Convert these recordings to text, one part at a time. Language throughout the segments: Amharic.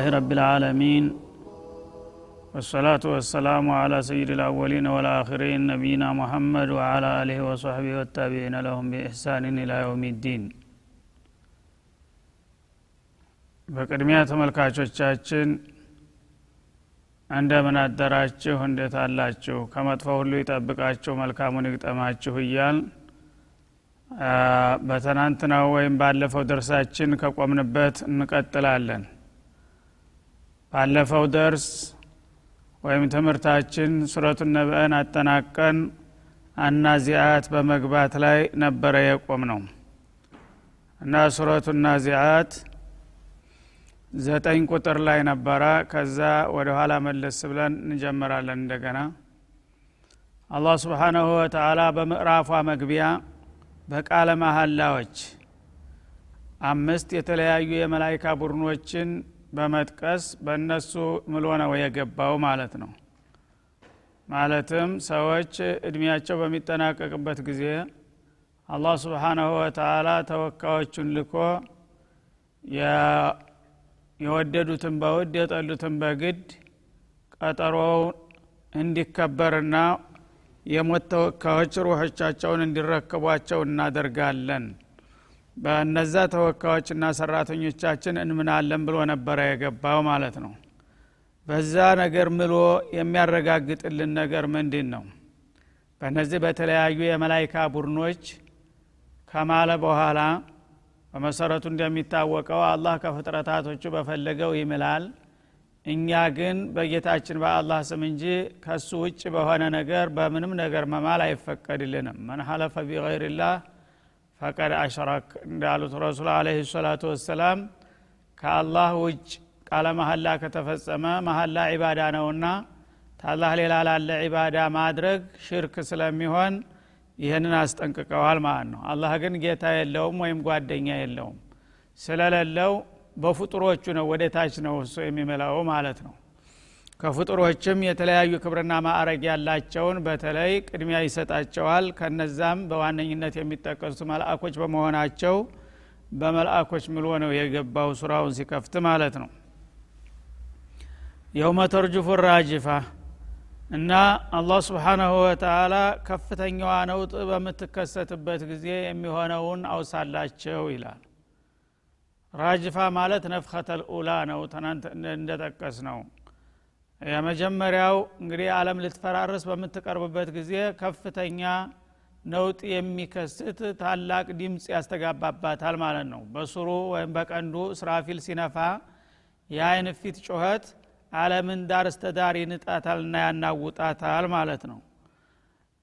الحمد لله رب العالمين والصلاة والسلام على سيد الأولين والآخرين نبينا محمد وعلى آله وصحبه والتابعين لهم بإحسان إلى يوم الدين በቅድሚያ ተመልካቾቻችን እንደምን አደራችሁ እንዴት አላችሁ ከመጥፎ ሁሉ ይጠብቃችሁ መልካሙን ይግጠማችሁ እያል በትናንትናው ወይም ባለፈው ደርሳችን ከቆምንበት እንቀጥላለን ባለፈው ደርስ ወይም ትምህርታችን ሱረቱ ነብአን አጠናቀን አናዚአት በመግባት ላይ ነበረ የቆም ነው እና ሱረቱ ናዚአት ዘጠኝ ቁጥር ላይ ነበረ። ከዛ ወደ ኋላ መለስ ብለን እንጀምራለን እንደገና። አላህ ስብሓናሁ ወተአላ በምዕራፏ መግቢያ በቃለ መሀላዎች አምስት የተለያዩ የመላይካ ቡድኖችን በመጥቀስ በእነሱ ምሎ ነው የገባው ማለት ነው። ማለትም ሰዎች እድሜያቸው በሚጠናቀቅበት ጊዜ አላህ ስብሓናሁ ወተአላ ተወካዮቹን ልኮ የወደዱትን በውድ የጠሉትን በግድ ቀጠሮው እንዲከበርና የሞት ተወካዮች ሩሖቻቸውን እንዲረከቧቸው እናደርጋለን በእነዛ ተወካዮችና ሰራተኞቻችን እንምናለን ብሎ ነበረ የገባው ማለት ነው። በዛ ነገር ምሎ የሚያረጋግጥልን ነገር ምንድን ነው? በእነዚህ በተለያዩ የመላይካ ቡድኖች ከማለ በኋላ በመሰረቱ እንደሚታወቀው አላህ ከፍጥረታቶቹ በፈለገው ይምላል። እኛ ግን በጌታችን በአላህ ስም እንጂ ከሱ ውጭ በሆነ ነገር በምንም ነገር መማል አይፈቀድልንም። መን ሐለፈ ቢገይርላህ ፈቀድ አሽረክ እንዳሉት ረሱል አለህ ሰላቱ ወሰላም ከአላህ ውጭ ቃለ መሀላ ከተፈጸመ መሀላ ዒባዳ ነውና ታላህ ሌላ ላለ ዒባዳ ማድረግ ሽርክ ስለሚሆን ይህንን አስጠንቅቀዋል ማለት ነው። አላህ ግን ጌታ የለውም ወይም ጓደኛ የለውም። ስለሌለው በፍጡሮቹ ነው ወደ ታች ነው እሱ የሚመላው ማለት ነው ከፍጡሮችም የተለያዩ ክብርና ማዕረግ ያላቸውን በተለይ ቅድሚያ ይሰጣቸዋል። ከነዛም በዋነኝነት የሚጠቀሱት መልአኮች በመሆናቸው በመልአኮች ምሎ ነው የገባው ሱራውን ሲከፍት ማለት ነው። የውመ ተርጅፉ ራጅፋ እና አላህ ስብሓናሁ ወተአላ ከፍተኛዋ ነውጥ በምትከሰትበት ጊዜ የሚሆነውን አውሳላቸው ይላል። ራጅፋ ማለት ነፍኸተል ኡላ ነው እንደጠቀስ ነው የመጀመሪያው እንግዲህ አለም ልትፈራረስ በምትቀርብበት ጊዜ ከፍተኛ ነውጥ የሚከስት ታላቅ ድምፅ ያስተጋባባታል ማለት ነው። በስሩ ወይም በቀንዱ እስራፊል ሲነፋ የአይን ፊት ጩኸት አለምን ዳር እስተዳር ይንጣታልና ያናውጣታል ማለት ነው።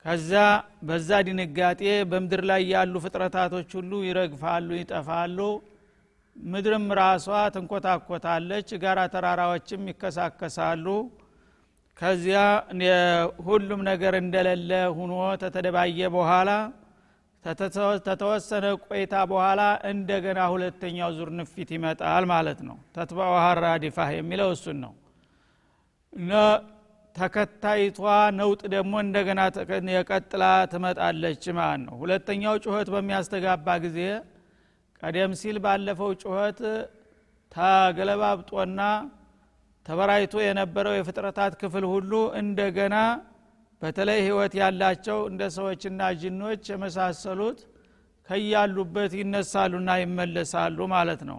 ከዛ በዛ ድንጋጤ በምድር ላይ ያሉ ፍጥረታቶች ሁሉ ይረግፋሉ ይጠፋሉ ምድርም ራሷ ትንኮታኮታለች ጋራ ተራራዎችም ይከሳከሳሉ። ከዚያ ሁሉም ነገር እንደሌለ ሁኖ ተተደባየ በኋላ ተተወሰነ ቆይታ በኋላ እንደገና ሁለተኛው ዙር ንፊት ይመጣል ማለት ነው። ተትባው ራዲፋህ የሚለው እሱን ነው። እና ተከታይቷ ነውጥ ደግሞ እንደገና የቀጥላ ትመጣለች ማለት ነው። ሁለተኛው ጩኸት በሚያስተጋባ ጊዜ ቀደም ሲል ባለፈው ጩኸት ተገለባብጦና ተበራይቶ የነበረው የፍጥረታት ክፍል ሁሉ እንደገና በተለይ ህይወት ያላቸው እንደ ሰዎችና ጅኖች የመሳሰሉት ከያሉበት ይነሳሉና ይመለሳሉ ማለት ነው።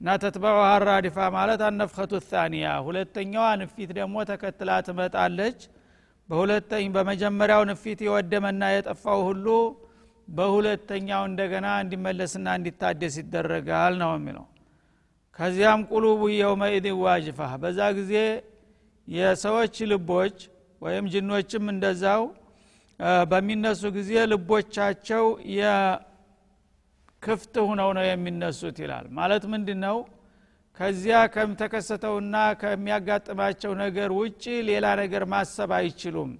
እና ተትበዑ ራዲፋ ማለት አነፍኸቱ ታኒያ ሁለተኛዋ ንፊት ደግሞ ተከትላ ትመጣለች። በሁለተኝ በመጀመሪያው ንፊት የወደመና የጠፋው ሁሉ በሁለተኛው እንደገና እንዲመለስና እንዲታደስ ይደረጋል ነው የሚለው። ከዚያም ቁሉቡ የውመኢድ ዋጅፋ በዛ ጊዜ የሰዎች ልቦች ወይም ጅኖችም እንደዛው በሚነሱ ጊዜ ልቦቻቸው ክፍት ሁነው ነው የሚነሱት ይላል። ማለት ምንድ ነው ከዚያ ከምተከሰተውና ከሚያጋጥማቸው ነገር ውጭ ሌላ ነገር ማሰብ አይችሉም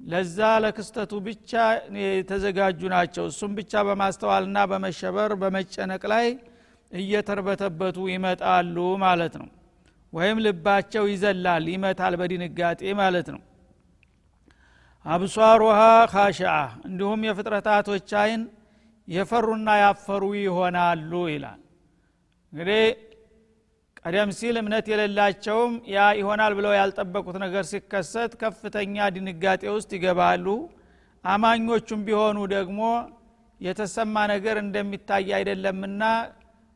ለዛ ለክስተቱ ብቻ የተዘጋጁ ናቸው። እሱም ብቻ በማስተዋልና በመሸበር በመጨነቅ ላይ እየተርበተበቱ ይመጣሉ ማለት ነው። ወይም ልባቸው ይዘላል ይመታል በድንጋጤ ማለት ነው። አብሷሩሃ ካሽአ እንዲሁም የፍጥረታቶች አይን የፈሩና ያፈሩ ይሆናሉ ይላል። እንግዲህ ቀደም ሲል እምነት የሌላቸውም ያ ይሆናል ብለው ያልጠበቁት ነገር ሲከሰት ከፍተኛ ድንጋጤ ውስጥ ይገባሉ። አማኞቹም ቢሆኑ ደግሞ የተሰማ ነገር እንደሚታይ አይደለምና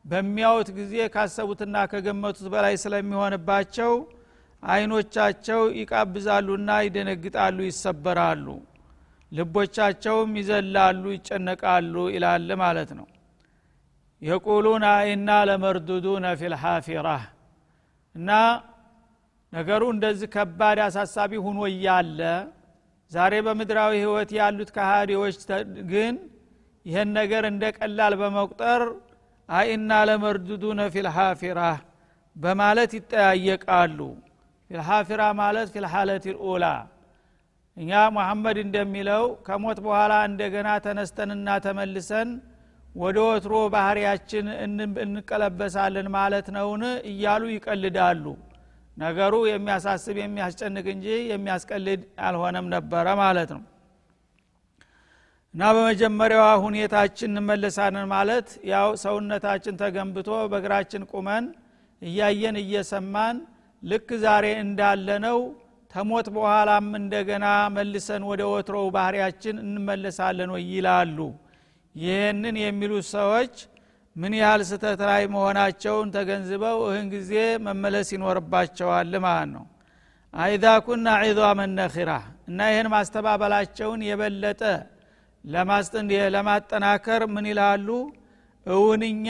በሚያዩት ጊዜ ካሰቡትና ከገመቱት በላይ ስለሚሆንባቸው አይኖቻቸው ይቃብዛሉና ይደነግጣሉ ይሰበራሉ። ልቦቻቸውም ይዘላሉ ይጨነቃሉ ይላል ማለት ነው የቁሉን አይና ለመርዱዱነ ፊልሓፊራ እና ነገሩ እንደዚህ ከባድ አሳሳቢ ሁኖ እያለ ዛሬ በምድራዊ ህይወት ያሉት ከሃዲዎች ግን ይህን ነገር እንደ ቀላል በመቁጠር አይና ለመርዱዱነ ፊልሓፊራ በማለት ይጠያየቃሉ። ፊልሓፊራ ማለት ፊልሓለት ልኡላ እኛ ሙሐመድ እንደሚለው ከሞት በኋላ እንደገና ተነስተንና ተመልሰን ወደ ወትሮ ባህርያችን እንቀለበሳለን ማለት ነውን? እያሉ ይቀልዳሉ። ነገሩ የሚያሳስብ የሚያስጨንቅ እንጂ የሚያስቀልድ አልሆነም ነበረ ማለት ነው። እና በመጀመሪያዋ ሁኔታችን እንመለሳለን ማለት ያው ሰውነታችን ተገንብቶ በእግራችን ቁመን እያየን እየሰማን ልክ ዛሬ እንዳለነው ተሞት በኋላም እንደገና መልሰን ወደ ወትሮው ባህርያችን እንመለሳለን ወይ ይላሉ ይህንን የሚሉ ሰዎች ምን ያህል ስተት ላይ መሆናቸውን ተገንዝበው እህን ጊዜ መመለስ ይኖርባቸዋል ማለት ነው። አይዛ ኩና ዒዛመን እና ይህን ማስተባበላቸውን የበለጠ ለማጠናከር ምን ይላሉ? እውንኛ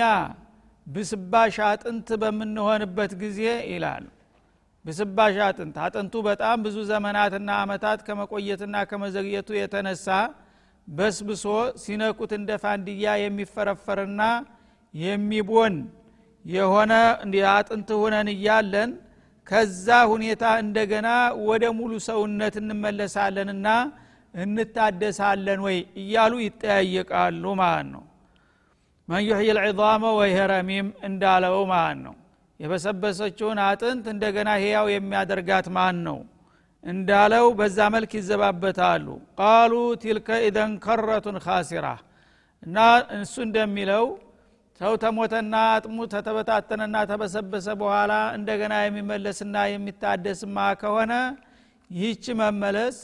ብስባሽ አጥንት በምንሆንበት ጊዜ ይላሉ። ብስባሽ አጥንት አጥንቱ በጣም ብዙ ዘመናትና አመታት ከመቆየትና ከመዘግየቱ የተነሳ በስብሶ ሲነኩት እንደ ፋንድያ የሚፈረፈርና የሚቦን የሆነ አጥንት ሁነን እያለን ከዛ ሁኔታ እንደገና ወደ ሙሉ ሰውነት እንመለሳለንና እንታደሳለን ወይ እያሉ ይጠያየቃሉ ማለት ነው። መን ዩሕይ ልዕዛመ ወይህ ረሚም እንዳለው ማለት ነው። የበሰበሰችውን አጥንት እንደገና ህያው የሚያደርጋት ማን ነው እንዳለው በዛ መልክ ይዘባበታሉ። ቃሉ ቲልከ ኢዘን ከረቱን ካሲራ እና እሱ እንደሚለው ሰው ተሞተና አጥሙ ተተበታተነና ተበሰበሰ በኋላ እንደገና የሚመለስና የሚታደስማ ከሆነ ይህች መመለስ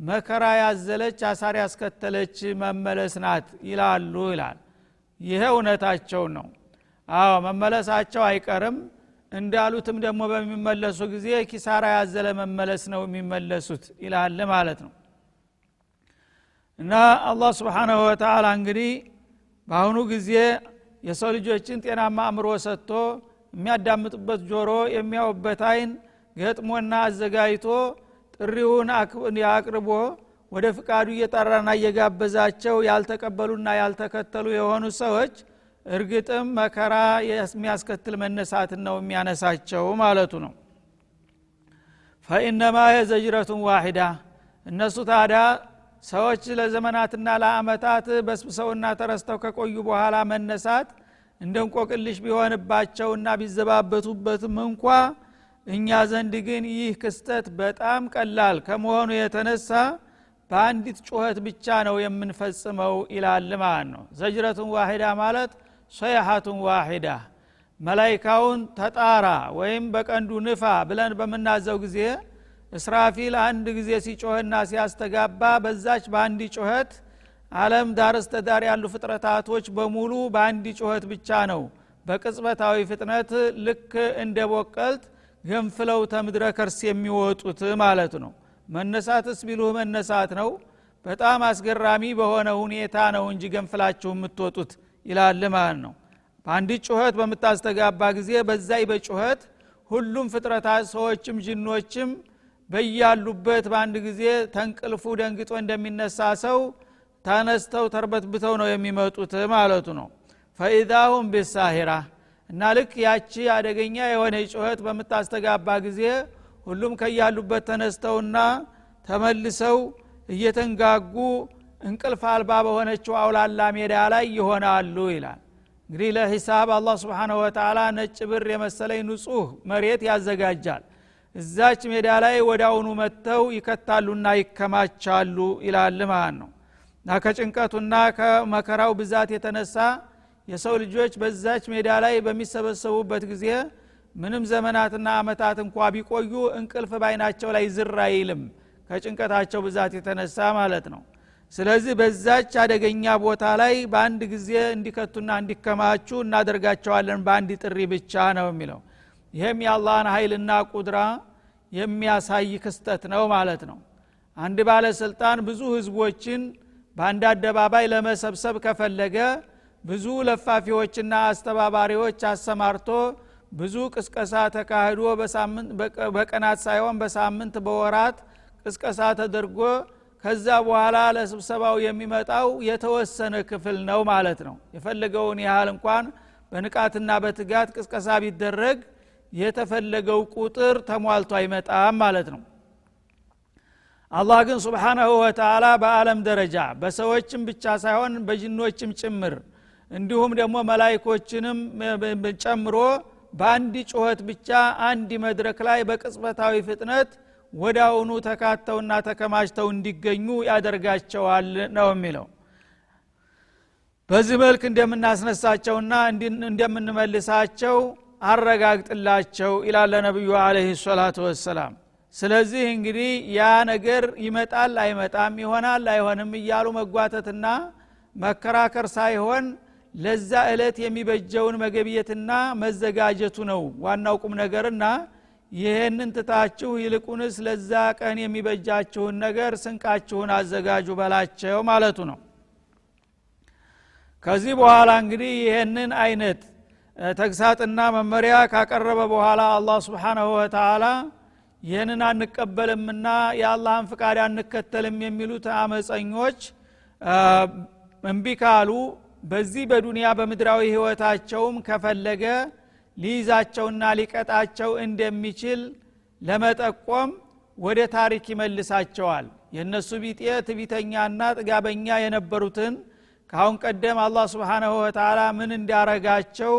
መከራ ያዘለች አሳር ያስከተለች መመለስ ናት ይላሉ ይላል። ይሄ እውነታቸው ነው። አዎ መመለሳቸው አይቀርም እንዳሉትም ደግሞ በሚመለሱ ጊዜ ኪሳራ ያዘለ መመለስ ነው የሚመለሱት ይላል ማለት ነው። እና አላህ ስብሓናሁ ወተላ እንግዲህ በአሁኑ ጊዜ የሰው ልጆችን ጤናማ አእምሮ ሰጥቶ የሚያዳምጡበት ጆሮ የሚያውበት አይን ገጥሞና አዘጋጅቶ ጥሪውን አቅርቦ ወደ ፍቃዱ እየጠራና እየጋበዛቸው ያልተቀበሉና ያልተከተሉ የሆኑ ሰዎች እርግጥም መከራ የሚያስከትል መነሳትን ነው የሚያነሳቸው ማለቱ ነው። ፈኢነማ የዘጅረቱን ዋሂዳ እነሱ ታዲያ ሰዎች ለዘመናትና ለአመታት በስብሰውና ተረስተው ከቆዩ በኋላ መነሳት እንደ እንቆቅልሽ ቢሆንባቸውና ቢዘባበቱበትም እንኳ እኛ ዘንድ ግን ይህ ክስተት በጣም ቀላል ከመሆኑ የተነሳ በአንዲት ጩኸት ብቻ ነው የምንፈጽመው ይላል ማለት ነው። ዘጅረቱን ዋሂዳ ማለት ሶይሐቱን ዋሂዳ መላይካውን ተጣራ ወይም በቀንዱ ንፋ ብለን በምናዘው ጊዜ እስራፊል አንድ ጊዜ ሲጮህና ሲያስተጋባ በዛች በአንድ ጩኸት አለም ዳርስተዳር ዳር ያሉ ፍጥረታቶች በሙሉ በአንድ ጩኸት ብቻ ነው። በቅጽበታዊ ፍጥነት ልክ እንደ ቦቀልት ገንፍለው ተምድረ ከርስ የሚወጡት ማለት ነው። መነሳትስ ቢሉህ መነሳት ነው። በጣም አስገራሚ በሆነ ሁኔታ ነው እንጂ ገንፍላችሁ የምትወጡት ይላል ማለት ነው። በአንድ ጩኸት በምታስተጋባ ጊዜ በዛይ በጩኸት ሁሉም ፍጥረታት ሰዎችም ጅኖችም በያሉበት በአንድ ጊዜ ተንቅልፉ ደንግጦ እንደሚነሳ ሰው ተነስተው ተርበትብተው ነው የሚመጡት ማለቱ ነው። ፈኢዛሁም ቢሳሂራ እና ልክ ያቺ አደገኛ የሆነ ጩኸት በምታስተጋባ ጊዜ ሁሉም ከያሉበት ተነስተውና ተመልሰው እየተንጋጉ እንቅልፍ አልባ በሆነችው አውላላ ሜዳ ላይ ይሆናሉ ይላል። እንግዲህ ለሂሳብ አላህ ስብሓንሁ ወተላ ነጭ ብር የመሰለኝ ንጹህ መሬት ያዘጋጃል። እዛች ሜዳ ላይ ወዳውኑ መጥተው ይከታሉና ይከማቻሉ ይላል ማለት ነው። እና ከጭንቀቱና ከመከራው ብዛት የተነሳ የሰው ልጆች በዛች ሜዳ ላይ በሚሰበሰቡበት ጊዜ ምንም ዘመናትና አመታት እንኳ ቢቆዩ እንቅልፍ ባይናቸው ላይ ዝር አይልም ከጭንቀታቸው ብዛት የተነሳ ማለት ነው ስለዚህ በዛች አደገኛ ቦታ ላይ በአንድ ጊዜ እንዲከቱና እንዲከማቹ እናደርጋቸዋለን በአንድ ጥሪ ብቻ ነው የሚለው። ይህም የአላህን ኃይልና ቁድራ የሚያሳይ ክስተት ነው ማለት ነው። አንድ ባለስልጣን ብዙ ህዝቦችን በአንድ አደባባይ ለመሰብሰብ ከፈለገ ብዙ ለፋፊዎችና አስተባባሪዎች አሰማርቶ ብዙ ቅስቀሳ ተካሂዶ በቀናት ሳይሆን በሳምንት በወራት ቅስቀሳ ተደርጎ ከዛ በኋላ ለስብሰባው የሚመጣው የተወሰነ ክፍል ነው ማለት ነው። የፈለገውን ያህል እንኳን በንቃትና በትጋት ቅስቀሳ ቢደረግ የተፈለገው ቁጥር ተሟልቶ አይመጣም ማለት ነው። አላህ ግን ስብሓናሁ ወተላ በአለም ደረጃ በሰዎችም ብቻ ሳይሆን በጅኖችም ጭምር እንዲሁም ደግሞ መላይኮችንም ጨምሮ በአንድ ጩኸት ብቻ አንድ መድረክ ላይ በቅጽበታዊ ፍጥነት ወዳውኑ ተካተውና ተከማችተው እንዲገኙ ያደርጋቸዋል ነው የሚለው። በዚህ መልክ እንደምናስነሳቸውና እንደምንመልሳቸው አረጋግጥላቸው ይላለ ነቢዩ አለህ ሰላቱ ወሰላም። ስለዚህ እንግዲህ ያ ነገር ይመጣል አይመጣም ይሆናል አይሆንም እያሉ መጓተትና መከራከር ሳይሆን ለዛ እለት የሚበጀውን መገብየትና መዘጋጀቱ ነው ዋናው ቁም ነገርና ይህንን ትታችሁ ይልቁንስ ለዛ ቀን የሚበጃችሁን ነገር ስንቃችሁን አዘጋጁ በላቸው ማለቱ ነው። ከዚህ በኋላ እንግዲህ ይህንን አይነት ተግሳጥና መመሪያ ካቀረበ በኋላ አላህ ስብሓናሁ ወተላ ይህንን አንቀበልምና የአላህን ፍቃድ አንከተልም የሚሉት አመፀኞች እምቢ ካሉ በዚህ በዱንያ በምድራዊ ህይወታቸውም ከፈለገ ሊይዛቸውና ሊቀጣቸው እንደሚችል ለመጠቆም ወደ ታሪክ ይመልሳቸዋል። የእነሱ ቢጤ ትቢተኛና ጥጋበኛ የነበሩትን ካሁን ቀደም አላህ ስብሓናሁ ወተላ ምን እንዲያረጋቸው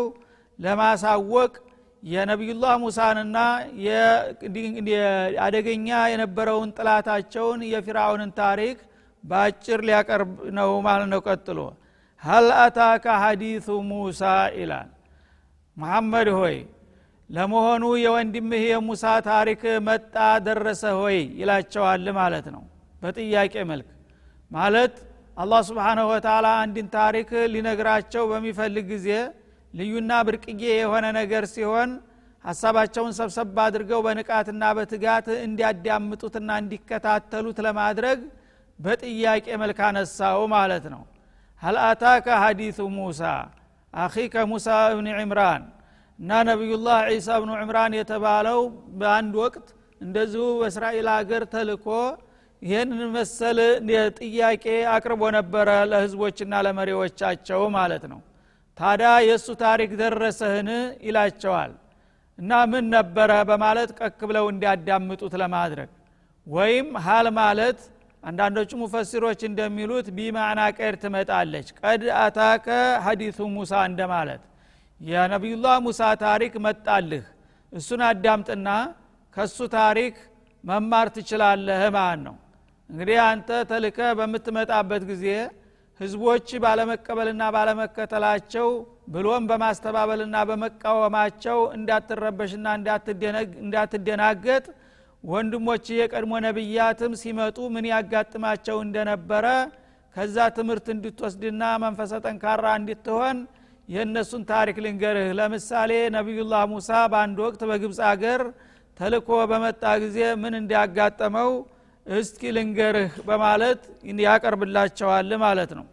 ለማሳወቅ የነቢዩላህ ሙሳንና አደገኛ የነበረውን ጥላታቸውን የፊራውንን ታሪክ በአጭር ሊያቀርብ ነው ማለት ነው ቀጥሎ። ሀል አታካ ሐዲቱ ሙሳ? ይላል መሐመድ ሆይ ለመሆኑ የወንድምህ የሙሳ ታሪክ መጣ ደረሰ ሆይ ይላቸዋል ማለት ነው። በጥያቄ መልክ ማለት አላህ ስብሓንሁ ወተላ አንድን ታሪክ ሊነግራቸው በሚፈልግ ጊዜ ልዩና ብርቅዬ የሆነ ነገር ሲሆን ሀሳባቸውን ሰብሰብ አድርገው በንቃትና በትጋት እንዲያዳምጡትና እንዲከታተሉት ለማድረግ በጥያቄ መልክ አነሳው ማለት ነው። ሀልአታከ ሀዲቱ ሙሳ አኺከ ሙሳ እብን ዕምራን እና ነቢዩላህ ዒሳ ብኑ ዕምራን የተባለው በአንድ ወቅት እንደዚሁ በእስራኤል ሀገር ተልኮ ይህንን መሰል ጥያቄ አቅርቦ ነበረ ለህዝቦችና ለመሪዎቻቸው ማለት ነው። ታዲያ የእሱ ታሪክ ደረሰህን? ይላቸዋል። እና ምን ነበረ በማለት ቀክ ብለው እንዲያዳምጡት ለማድረግ ወይም ሀል ማለት አንዳንዶቹ ሙፈሲሮች እንደሚሉት ቢማዕና ቀድ ትመጣለች። ቀድ አታከ ሀዲቱ ሙሳ እንደማለት። የነቢዩላህ ሙሳ ታሪክ መጣልህ። እሱን አዳምጥና ከሱ ታሪክ መማር ትችላለህ ማለት ነው። እንግዲህ አንተ ተልከ በምትመጣበት ጊዜ ህዝቦች ባለመቀበልና ባለመከተላቸው ብሎም በማስተባበልና በመቃወማቸው እንዳትረበሽና እንዳትደናገጥ ወንድሞች የቀድሞ ነቢያትም ሲመጡ ምን ያጋጥማቸው እንደነበረ ከዛ ትምህርት እንድትወስድና መንፈሰ ጠንካራ እንድትሆን የእነሱን ታሪክ ልንገርህ። ለምሳሌ ነቢዩላህ ሙሳ በአንድ ወቅት በግብፅ አገር ተልኮ በመጣ ጊዜ ምን እንዲያጋጠመው እስኪ ልንገርህ በማለት ያቀርብላቸዋል ማለት ነው።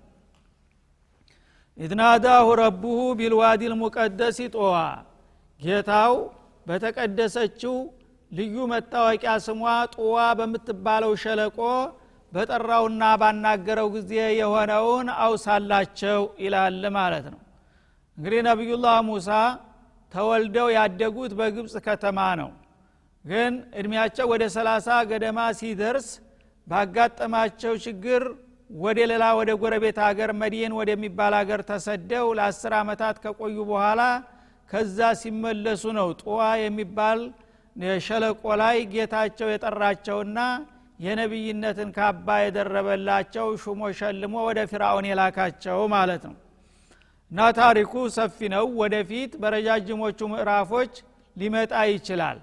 ኢድናዳሁ ረቡሁ ቢልዋዲ ልሙቀደስ ጦዋ። ጌታው በተቀደሰችው ልዩ መታወቂያ ስሟ ጡዋ በምትባለው ሸለቆ በጠራውና ባናገረው ጊዜ የሆነውን አውሳላቸው ይላል ማለት ነው። እንግዲህ ነቢዩላህ ሙሳ ተወልደው ያደጉት በግብፅ ከተማ ነው። ግን እድሜያቸው ወደ ሰላሳ ገደማ ሲደርስ ባጋጠማቸው ችግር ወደ ሌላ ወደ ጎረቤት ሀገር መድየን ወደሚባል ሀገር ተሰደው ለአስር ዓመታት ከቆዩ በኋላ ከዛ ሲመለሱ ነው ጡዋ የሚባል ሸለቆ ላይ ጌታቸው የጠራቸውና የነቢይነትን ካባ የደረበላቸው ሹሞ ሸልሞ ወደ ፊራውን የላካቸው ማለት ነው። እና ታሪኩ ሰፊ ነው። ወደፊት በረጃጅሞቹ ምዕራፎች ሊመጣ ይችላል።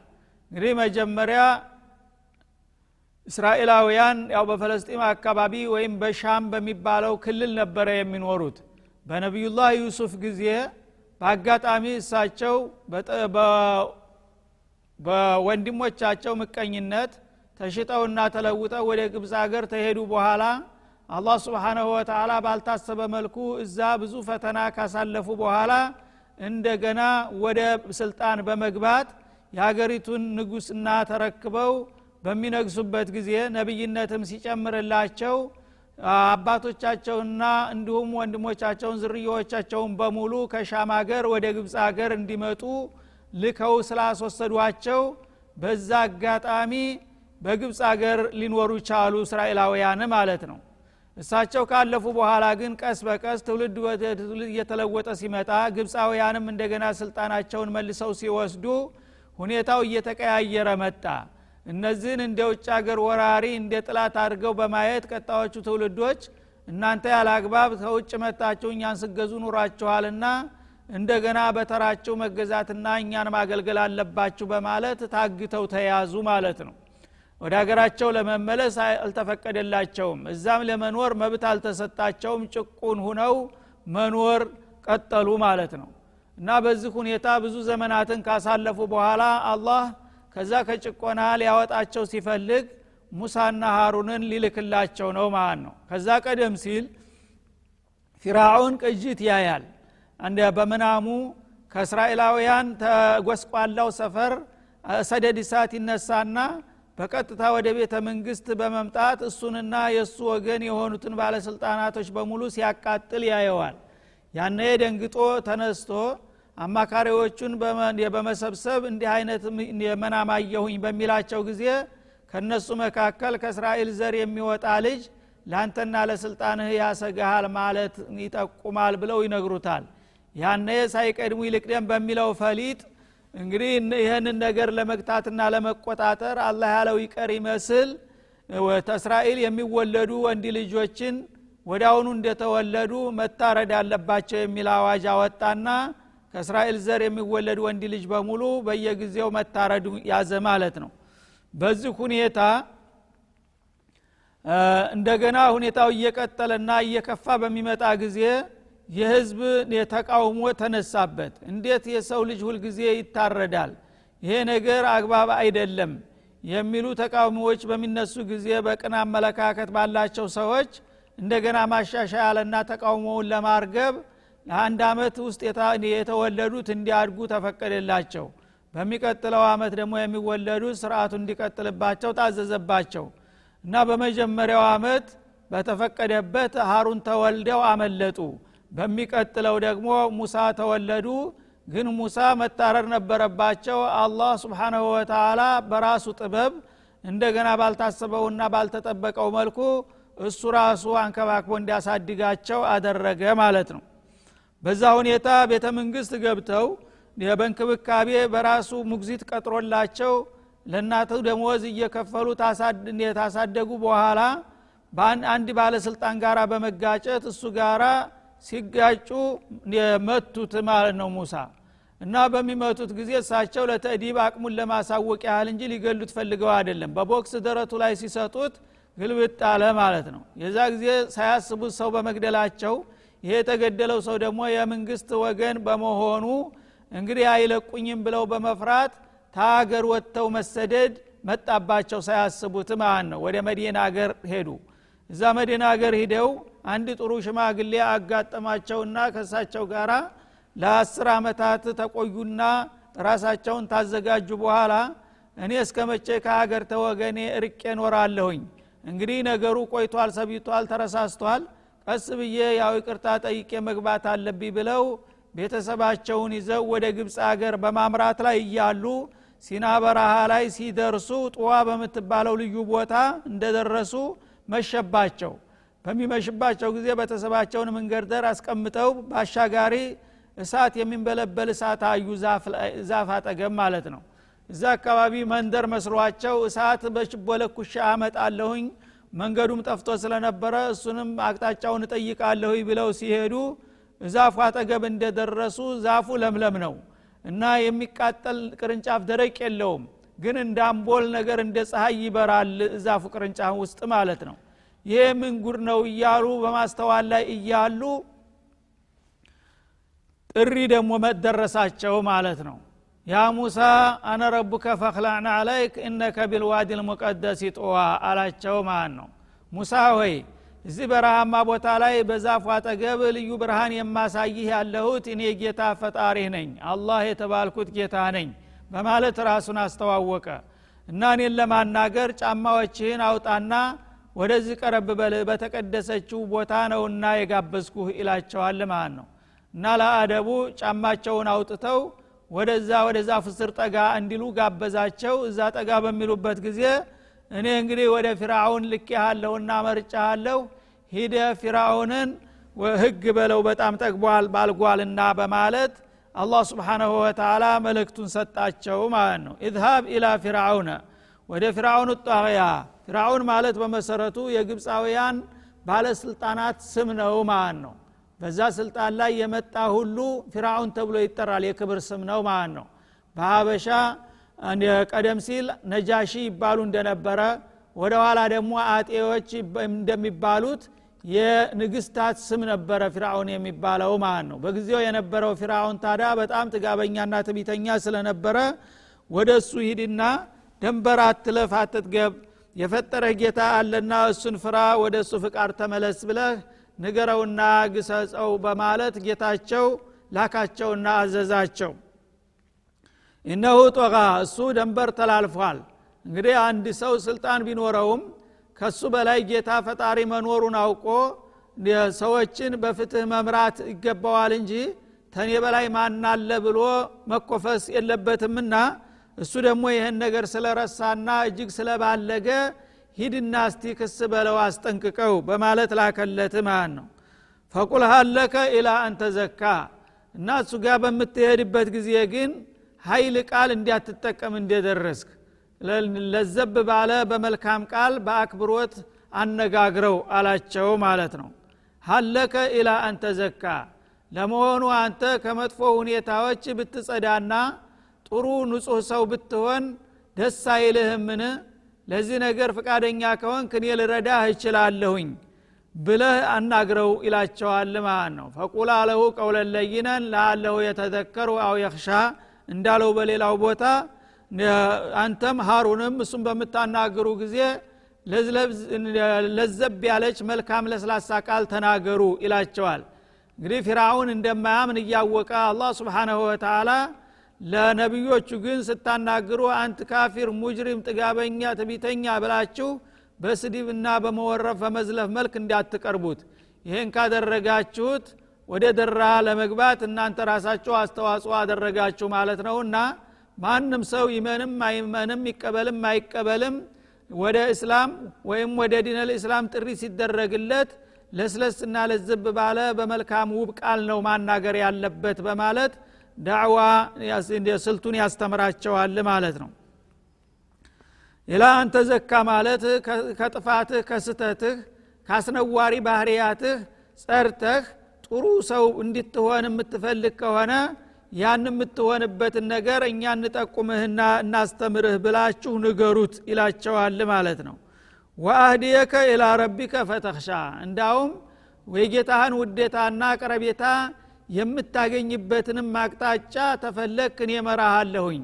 እንግዲህ መጀመሪያ እስራኤላውያን ያው በፈለስጢም አካባቢ ወይም በሻም በሚባለው ክልል ነበረ የሚኖሩት። በነቢዩላህ ዩሱፍ ጊዜ በአጋጣሚ እሳቸው በወንድሞቻቸው ምቀኝነት ተሽጠውና ተለውጠው ወደ ግብፅ ሀገር ተሄዱ በኋላ አላህ ስብሓናሁ ወተላ ባልታሰበ መልኩ እዛ ብዙ ፈተና ካሳለፉ በኋላ እንደገና ወደ ስልጣን በመግባት የሀገሪቱን ንጉስና ተረክበው በሚነግሱበት ጊዜ ነቢይነትም ሲጨምርላቸው አባቶቻቸውና እንዲሁም ወንድሞቻቸውን ዝርያዎቻቸውን በሙሉ ከሻም ሀገር ወደ ግብፅ ሀገር እንዲመጡ ልከው ስላስወሰዷቸው በዛ አጋጣሚ በግብፅ ሀገር ሊኖሩ ቻሉ እስራኤላውያን ማለት ነው። እሳቸው ካለፉ በኋላ ግን ቀስ በቀስ ትውልድ ትውልድ እየተለወጠ ሲመጣ ግብፃውያንም እንደገና ስልጣናቸውን መልሰው ሲወስዱ ሁኔታው እየተቀያየረ መጣ። እነዚህን እንደ ውጭ ሀገር ወራሪ እንደ ጥላት አድርገው በማየት ቀጣዮቹ ትውልዶች እናንተ ያለ አግባብ ከውጭ መታችሁ እኛን ስገዙ ኑራችኋልና እንደገና በተራቸው መገዛትና እኛን ማገልገል አለባችሁ በማለት ታግተው ተያዙ ማለት ነው። ወደ ሀገራቸው ለመመለስ አልተፈቀደላቸውም። እዛም ለመኖር መብት አልተሰጣቸውም። ጭቁን ሁነው መኖር ቀጠሉ ማለት ነው። እና በዚህ ሁኔታ ብዙ ዘመናትን ካሳለፉ በኋላ አላህ ከዛ ከጭቆና ሊያወጣቸው ሲፈልግ ሙሳና ሀሩንን ሊልክላቸው ነው ማለት ነው። ከዛ ቀደም ሲል ፊራውን ቅጅት ያያል በምናሙ ከእስራኤላውያን ተጎስቋላው ሰፈር ሰደድ እሳት ይነሳና በቀጥታ ወደ ቤተ መንግስት በመምጣት እሱንና የእሱ ወገን የሆኑትን ባለስልጣናቶች በሙሉ ሲያቃጥል ያየዋል። ያነ ደንግጦ ተነስቶ አማካሪዎቹን በመሰብሰብ እንዲህ አይነት የመናማየሁኝ በሚላቸው ጊዜ ከነሱ መካከል ከእስራኤል ዘር የሚወጣ ልጅ ለአንተና ለስልጣንህ ያሰጋሃል ማለት ይጠቁማል ብለው ይነግሩታል ያነ ሳይቀድሙ ይልቅደም በሚለው ፈሊጥ እንግዲህ ይህንን ነገር ለመግታትና ለመቆጣጠር አላህ ያለው ይቀር ይመስል ተእስራኤል የሚወለዱ ወንድ ልጆችን ወዳውኑ እንደተወለዱ መታረድ አለባቸው የሚል አዋጅ አወጣና ከእስራኤል ዘር የሚወለድ ወንድ ልጅ በሙሉ በየጊዜው መታረዱ ያዘ ማለት ነው። በዚህ ሁኔታ እንደገና ሁኔታው እየቀጠለና እየከፋ በሚመጣ ጊዜ የህዝብ የተቃውሞ ተነሳበት። እንዴት የሰው ልጅ ሁልጊዜ ይታረዳል? ይሄ ነገር አግባብ አይደለም የሚሉ ተቃውሞዎች በሚነሱ ጊዜ በቅን አመለካከት ባላቸው ሰዎች እንደገና ማሻሻያለና ተቃውሞውን ለማርገብ ለአንድ አመት ውስጥ የተወለዱት እንዲያድጉ ተፈቀደላቸው። በሚቀጥለው አመት ደግሞ የሚወለዱት ስርአቱ እንዲቀጥልባቸው ታዘዘባቸው እና በመጀመሪያው አመት በተፈቀደበት ሀሩን ተወልደው አመለጡ በሚቀጥለው ደግሞ ሙሳ ተወለዱ። ግን ሙሳ መታረር ነበረባቸው። አላህ ስብሓናሁ ወተላ በራሱ ጥበብ እንደገና ባልታሰበውና ባልተጠበቀው መልኩ እሱ ራሱ አንከባክቦ እንዲያሳድጋቸው አደረገ ማለት ነው። በዛ ሁኔታ ቤተ መንግስት ገብተው በእንክብካቤ በራሱ ሙግዚት ቀጥሮላቸው ለእናቱ ደሞዝ እየከፈሉ ታሳደጉ በኋላ አንድ ባለስልጣን ጋራ በመጋጨት እሱ ጋራ ሲጋጩ መቱት ማለት ነው ሙሳ። እና በሚመቱት ጊዜ እሳቸው ለተእዲብ አቅሙን ለማሳወቅ ያህል እንጂ ሊገሉት ፈልገው አይደለም። በቦክስ ደረቱ ላይ ሲሰጡት ግልብጥ አለ ማለት ነው። የዛ ጊዜ ሳያስቡት ሰው በመግደላቸው ይሄ የተገደለው ሰው ደግሞ የመንግስት ወገን በመሆኑ እንግዲህ አይለቁኝም ብለው በመፍራት ታገር ወጥተው መሰደድ መጣባቸው ሳያስቡት ማለት ነው። ወደ መዲና አገር ሄዱ እዛ መዲና አገር ሂደው አንድ ጥሩ ሽማግሌ አጋጠማቸውና ከሳቸው ጋራ ለአስር አመታት ተቆዩና ራሳቸውን ታዘጋጁ በኋላ እኔ እስከ መቼ ከሀገር ተወገኔ እርቄ ኖራለሁኝ እንግዲህ ነገሩ ቆይቷል ሰቢቷል ተረሳስቷል። ቀስ ብዬ ያው ይቅርታ ጠይቄ መግባት አለብኝ ብለው ቤተሰባቸውን ይዘው ወደ ግብፅ አገር በማምራት ላይ እያሉ ሲና በረሃ ላይ ሲደርሱ ጥዋ በምትባለው ልዩ ቦታ እንደደረሱ መሸባቸው። በሚመሽባቸው ጊዜ ቤተሰባቸውን መንገድ ዳር አስቀምጠው በአሻጋሪ እሳት የሚንበለበል እሳት አዩ ዛፍ አጠገብ ማለት ነው። እዛ አካባቢ መንደር መስሏቸው እሳት በችቦ ለኩሻ አመጣለሁኝ። መንገዱም ጠፍቶ ስለነበረ እሱንም አቅጣጫውን እጠይቃለሁ ብለው ሲሄዱ ዛፉ አጠገብ እንደደረሱ ዛፉ ለምለም ነው እና የሚቃጠል ቅርንጫፍ ደረቅ የለውም ግን እንደ ነገር እንደ ፀሐይ ይበራል እዛፉ ቅርንጫፍ ውስጥ ማለት ነው። ይሄ ምን ነው እያሉ በማስተዋል ላይ እያሉ ጥሪ ደግሞ መደረሳቸው ማለት ነው። ያ ሙሳ አነ ረቡከ ፈክላዕና አለይክ እነከ ቢልዋዲ ልሙቀደስ ጦዋ አላቸው ማለት ነው። ሙሳ ሆይ እዚህ በረሃማ ቦታ ላይ በዛፉ አጠገብ ልዩ ብርሃን የማሳይህ ያለሁት እኔ ጌታ ፈጣሪህ ነኝ። አላህ የተባልኩት ጌታ ነኝ በማለት ራሱን አስተዋወቀ። እና እኔን ለማናገር ጫማዎችህን አውጣና ወደዚህ ቀረብ በል በተቀደሰችው ቦታ ነውና የጋበዝኩህ ይላቸዋል ማለት ነው። እና ለአደቡ ጫማቸውን አውጥተው ወደዛ ወደዛ ፍስር ጠጋ እንዲሉ ጋበዛቸው። እዛ ጠጋ በሚሉበት ጊዜ እኔ እንግዲህ ወደ ፊራውን ልኬሃለሁና መርጫሃለሁ ሂደ ፊራውንን ሃይ በለው በጣም ጠግቧል ባልጓልና በማለት አላህ سبحانه وتعالى መልእክቱን ሰጣቸው ማለት ነው። اذهب إلى فرعون ወደ ፊርአውን ጣቅያ ፊርአውን ማለት በመሰረቱ የግብፃውያን ባለስልጣናት ስም ነው ማለት ነው። በዛ ስልጣን ላይ የመጣ ሁሉ ፊርአውን ተብሎ ይጠራል የክብር ስም ነው ማለት ነው። በሀበሻ ቀደም ሲል ነጃሺ ይባሉ እንደነበረ ወደ ኋላ ደግሞ አጤዎች እንደሚባሉት የንግስታት ስም ነበረ ፊርአውን የሚባለው ማለት ነው። በጊዜው የነበረው ፊርአውን ታዲያ በጣም ጥጋበኛና ትቢተኛ ስለነበረ ወደ እሱ ሂድና ደንበር አትለፍ አትጥገብ የፈጠረህ ጌታ አለና እሱን ፍራ ወደ እሱ ፍቃድ ተመለስ ብለህ ንገረውና ግሰጸው በማለት ጌታቸው ላካቸውና አዘዛቸው። እነሁ ጦቃ እሱ ደንበር ተላልፏል። እንግዲህ አንድ ሰው ስልጣን ቢኖረውም ከሱ በላይ ጌታ ፈጣሪ መኖሩን አውቆ ሰዎችን በፍትህ መምራት ይገባዋል እንጂ ተኔ በላይ ማናለ ብሎ መኮፈስ የለበትምና እሱ ደግሞ ይህን ነገር ስለረሳና እጅግ ስለባለገ ሂድና እስቲ ክስ በለው አስጠንቅቀው በማለት ላከለት ማለት ነው? ፈቁል ሀለከ ኢላ አንተ ዘካ እና እሱ ጋር በምትሄድበት ጊዜ ግን ሀይል ቃል እንዲያትጠቀም እንደደረስክ ለዘብ ባለ በመልካም ቃል በአክብሮት አነጋግረው አላቸው ማለት ነው። ሀለከ ኢላ አንተ ዘካ ለመሆኑ አንተ ከመጥፎ ሁኔታዎች ብትጸዳና ጥሩ ንጹህ ሰው ብትሆን ደስ አይልህምን? ለዚህ ነገር ፍቃደኛ ከሆንክ እኔ ልረዳህ እችላለሁኝ ብለህ አናግረው ይላቸዋል ማለት ነው። ፈቁላ ለሁ ቀውለን ለይነን ለአለሁ የተዘከሩ አው የክሻ እንዳለው በሌላው ቦታ አንተም ሀሩንም እሱም በምታናግሩ ጊዜ ለዘብ ያለች መልካም ለስላሳ ቃል ተናገሩ ይላቸዋል። እንግዲህ ፊራውን እንደማያምን እያወቀ አላህ ስብሓናሁ ወተላ ለነቢዮቹ ግን ስታናግሩ አንት ካፊር ሙጅሪም ጥጋበኛ ትቢተኛ ብላችሁ በስድብና በመወረፍ በመዝለፍ መልክ እንዳትቀርቡት። ይህን ካደረጋችሁት ወደ ደራ ለመግባት እናንተ ራሳችሁ አስተዋጽኦ አደረጋችሁ ማለት ነውና ማንም ሰው ይመንም አይመንም ይቀበልም አይቀበልም። ወደ እስላም ወይም ወደ ዲነል እስላም ጥሪ ሲደረግለት ለስለስና ለዝብ ባለ በመልካም ውብ ቃል ነው ማናገር ያለበት በማለት ዳዕዋ ስልቱን ያስተምራቸዋል ማለት ነው። ኢላ አንተ ዘካ ማለት ከጥፋትህ ከስተትህ ካስነዋሪ ባህርያትህ ጸርተህ ጥሩ ሰው እንድትሆን የምትፈልግ ከሆነ ያን የምትሆንበትን ነገር እኛ እንጠቁምህና እናስተምርህ ብላችሁ ንገሩት ይላቸዋል ማለት ነው። ወአህድየከ ኢላ ረቢከ ፈተክሻ እንዳውም የጌታህን ውዴታና ቀረቤታ የምታገኝበትንም አቅጣጫ ተፈለክ እኔ መራሃለሁኝ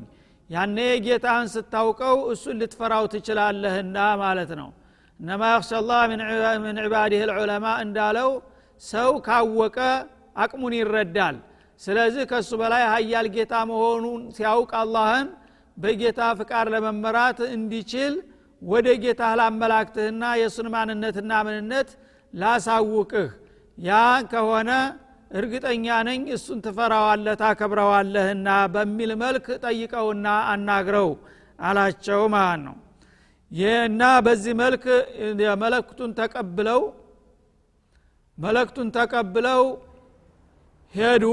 ያኔ ጌታህን ስታውቀው እሱን ልትፈራው ትችላለህና ማለት ነው። እነማ ያክሻ ላህ ምን ዕባዲህ እንዳለው ሰው ካወቀ አቅሙን ይረዳል ስለዚህ ከእሱ በላይ ሀያል ጌታ መሆኑን ሲያውቅ አላህን በጌታ ፍቃድ ለመመራት እንዲችል ወደ ጌታ ላመላክትህና የእሱን ማንነትና ምንነት ላሳውቅህ። ያ ከሆነ እርግጠኛ ነኝ እሱን ትፈራዋለህ ታከብረዋለህና በሚል መልክ ጠይቀውና አናግረው አላቸው ማለት ነው። እና በዚህ መልክ መለክቱን ተቀብለው መለክቱን ተቀብለው ሄዱ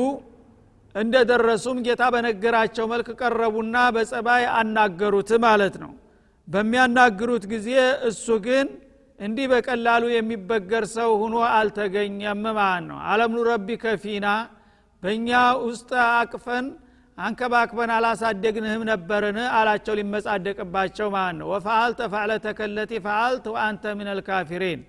እንደደረሱም ጌታ በነገራቸው መልክ ቀረቡና በጸባይ አናገሩት ማለት ነው። በሚያናግሩት ጊዜ እሱ ግን እንዲህ በቀላሉ የሚበገር ሰው ሁኖ አልተገኘም ማለት ነው። አለም ኑረቢ ከፊና በእኛ ውስጥ አቅፈን አንከባክበን አላሳደግንህም ነበርን? አላቸው ሊመጻደቅባቸው ማለት ነው። ወፈአልተ ፈዕለተከ ለቲ ፈአልት ወአንተ ምን ልካፊሪን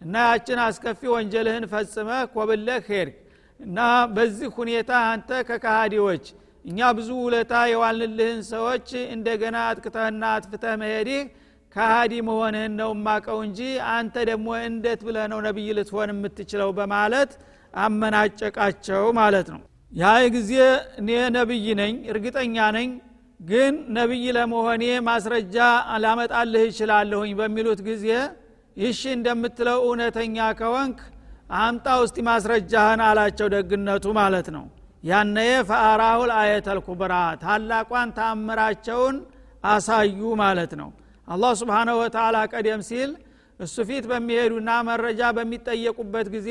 እና ያችን አስከፊ ወንጀልህን ፈጽመህ ኮብለህ ሄድክ እና በዚህ ሁኔታ አንተ ከካሃዲዎች እኛ ብዙ ውለታ የዋልንልህን ሰዎች እንደገና አጥቅተህና አጥፍተህ መሄድህ ካሃዲ መሆንህን ነው ማቀው እንጂ አንተ ደግሞ እንዴት ብለህ ነው ነቢይ ልትሆን የምትችለው በማለት አመናጨቃቸው ማለት ነው። ያ ጊዜ እኔ ነቢይ ነኝ እርግጠኛ ነኝ። ግን ነቢይ ለመሆኔ ማስረጃ ላመጣልህ ይችላለሁኝ በሚሉት ጊዜ ይሺ እንደምትለው እውነተኛ ከወንክ አምጣ ውስጥ ማስረጃህን አላቸው ደግነቱ ማለት ነው። ያነየ ፈአራሁል አየተል ኩብራ ታላቋን ታምራቸውን አሳዩ ማለት ነው። አላህ ስብሓናሁ ወተላ ቀደም ሲል እሱ ፊት በሚሄዱና መረጃ በሚጠየቁበት ጊዜ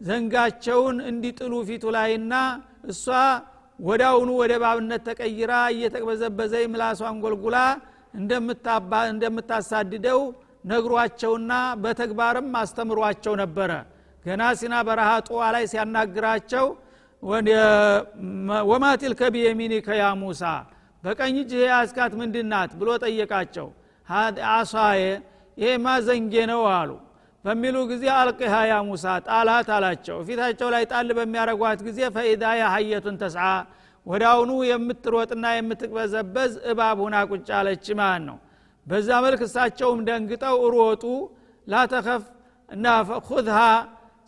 ዘንጋቸውን እንዲጥሉ ፊቱ ላይና እሷ ወዳውኑ ወደ ባብነት ተቀይራ እየተቅበዘበዘ ምላሷን ጎልጉላ እንደምታሳድደው ነግሯቸውና በተግባርም አስተምሯቸው ነበረ ገና ሲና በረሃ ጦዋ ላይ ሲያናግራቸው ወማ ትልከ ቢየሚኒከ ያ ሙሳ? በቀኝ እጅህ ያስካት ምንድናት ብሎ ጠየቃቸው። አሷዬ ይሄማ ዘንጌ ነው አሉ። በሚሉ ጊዜ አልቅሃ ያ ሙሳ ጣላት አላቸው። ፊታቸው ላይ ጣል በሚያረጓት ጊዜ ፈኢዛ ያሀየቱን ተስዓ ወዳውኑ የምትሮጥና የምትቅበዘበዝ እባብ ሁና ቁጭ አለች ማለት ነው። በዛ መልክ እሳቸውም ደንግጠው እሮጡ ላተኸፍ እና ሁዝሃ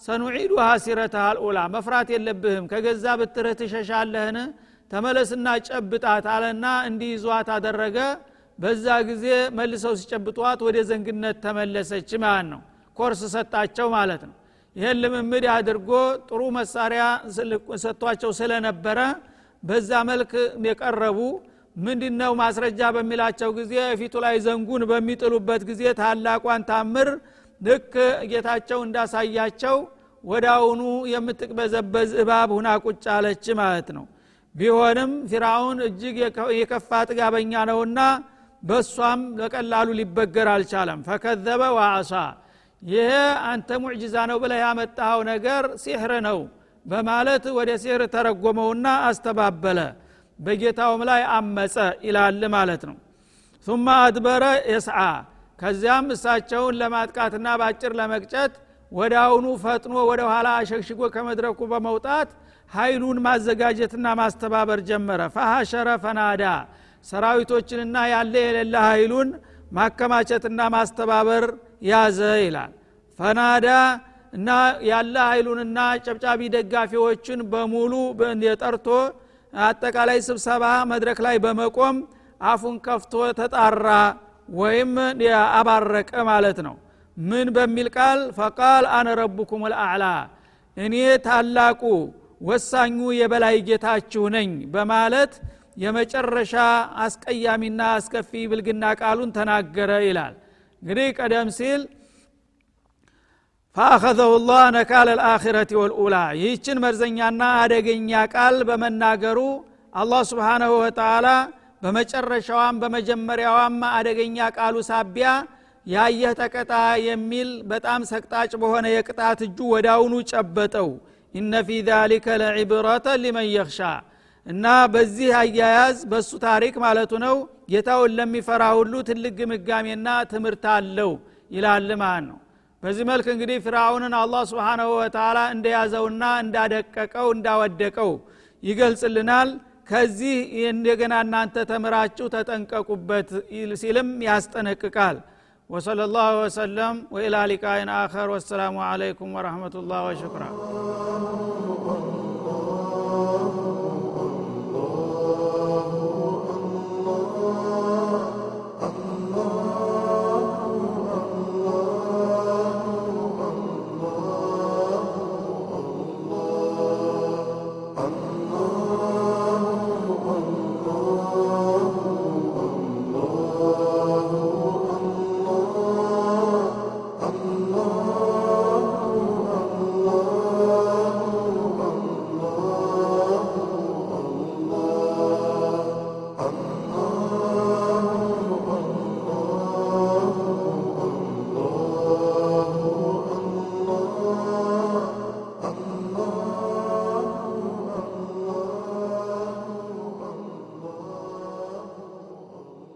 ሰኑዒዱሃ ሲረተሃ ልኡላ መፍራት የለብህም ከገዛ ብትርህ ትሸሻለህን? ተመለስና ጨብጣት አለና እንዲይዟት አደረገ። በዛ ጊዜ መልሰው ሲጨብጧት ወደ ዘንግነት ተመለሰች ማለት ነው። ኮርስ ሰጣቸው ማለት ነው። ይህን ልምምድ አድርጎ ጥሩ መሳሪያ ሰጥቷቸው ስለነበረ በዛ መልክ የቀረቡ ምንድነው ማስረጃ በሚላቸው ጊዜ ፊቱ ላይ ዘንጉን በሚጥሉበት ጊዜ ታላቋን ታምር ልክ ጌታቸው እንዳሳያቸው አሁኑ የምትቅበዘበዝ እባብ ሁና ቁጭ አለች ማለት ነው። ቢሆንም ፊራውን እጅግ የከፋ ጥጋበኛ ነውና በእሷም በቀላሉ ሊበገር አልቻለም። ፈከዘበ ወአሳ ይሄ አንተ ሙዕጅዛ ነው ብለህ ያመጣኸው ነገር ሲሕር ነው በማለት ወደ ሲሕር ተረጎመውና አስተባበለ። በጌታውም ላይ አመፀ ይላል ማለት ነው። ثم አድበረ የስዓ ከዚያም እሳቸውን ለማጥቃትና ባጭር ለመቅጨት ወደ አሁኑ ፈጥኖ ወደ ኋላ አሸግሽጎ ከመድረኩ በመውጣት ኃይሉን ማዘጋጀትና ማስተባበር ጀመረ። ፈሐሸረ ፈናዳ ሰራዊቶችንና ያለ የሌለ ኃይሉን ማከማቸትና ማስተባበር ያዘ ይላል። ፈናዳ እና ያለ ኃይሉንና ጨብጫቢ ደጋፊዎችን በሙሉ ጠርቶ አጠቃላይ ስብሰባ መድረክ ላይ በመቆም አፉን ከፍቶ ተጣራ ወይም አባረቀ ማለት ነው። ምን በሚል ቃል? ፈቃል አነ ረቡኩም ልአዕላ እኔ ታላቁ ወሳኙ የበላይ ጌታችሁ ነኝ በማለት የመጨረሻ አስቀያሚና አስከፊ ብልግና ቃሉን ተናገረ ይላል። እንግዲህ ቀደም ሲል ፈአኸዘሁ ላህ ነካለ ልአኪረት ወልኡላ ይህችን መርዘኛና አደገኛ ቃል በመናገሩ አላህ ስብሓናሁ ወተላ በመጨረሻዋም በመጀመሪያዋም አደገኛ ቃሉ ሳቢያ ያየህ ተቀጣ የሚል በጣም ሰቅጣጭ በሆነ የቅጣት እጁ ወዳውኑ ጨበጠው። ኢነ ፊ ዛሊከ ለዕብረተ ሊመን የኽሻ። እና በዚህ አያያዝ በሱ ታሪክ ማለቱ ነው ጌታውን ለሚፈራ ሁሉ ትልቅ ግምጋሜና ትምህርት አለው ይላል ማለት ነው። በዚህ መልክ እንግዲህ ፊርአውንን አላህ ስብሓናሁ ወተላ እንደያዘውና እንዳደቀቀው እንዳወደቀው ይገልጽልናል ከዚህ እንደገና እናንተ ተምራችሁ ተጠንቀቁበት ሲልም ያስጠነቅቃል وصلى الله وسلم وإلى لقاء آخر والسلام عليكم ورحمة الله وشكرا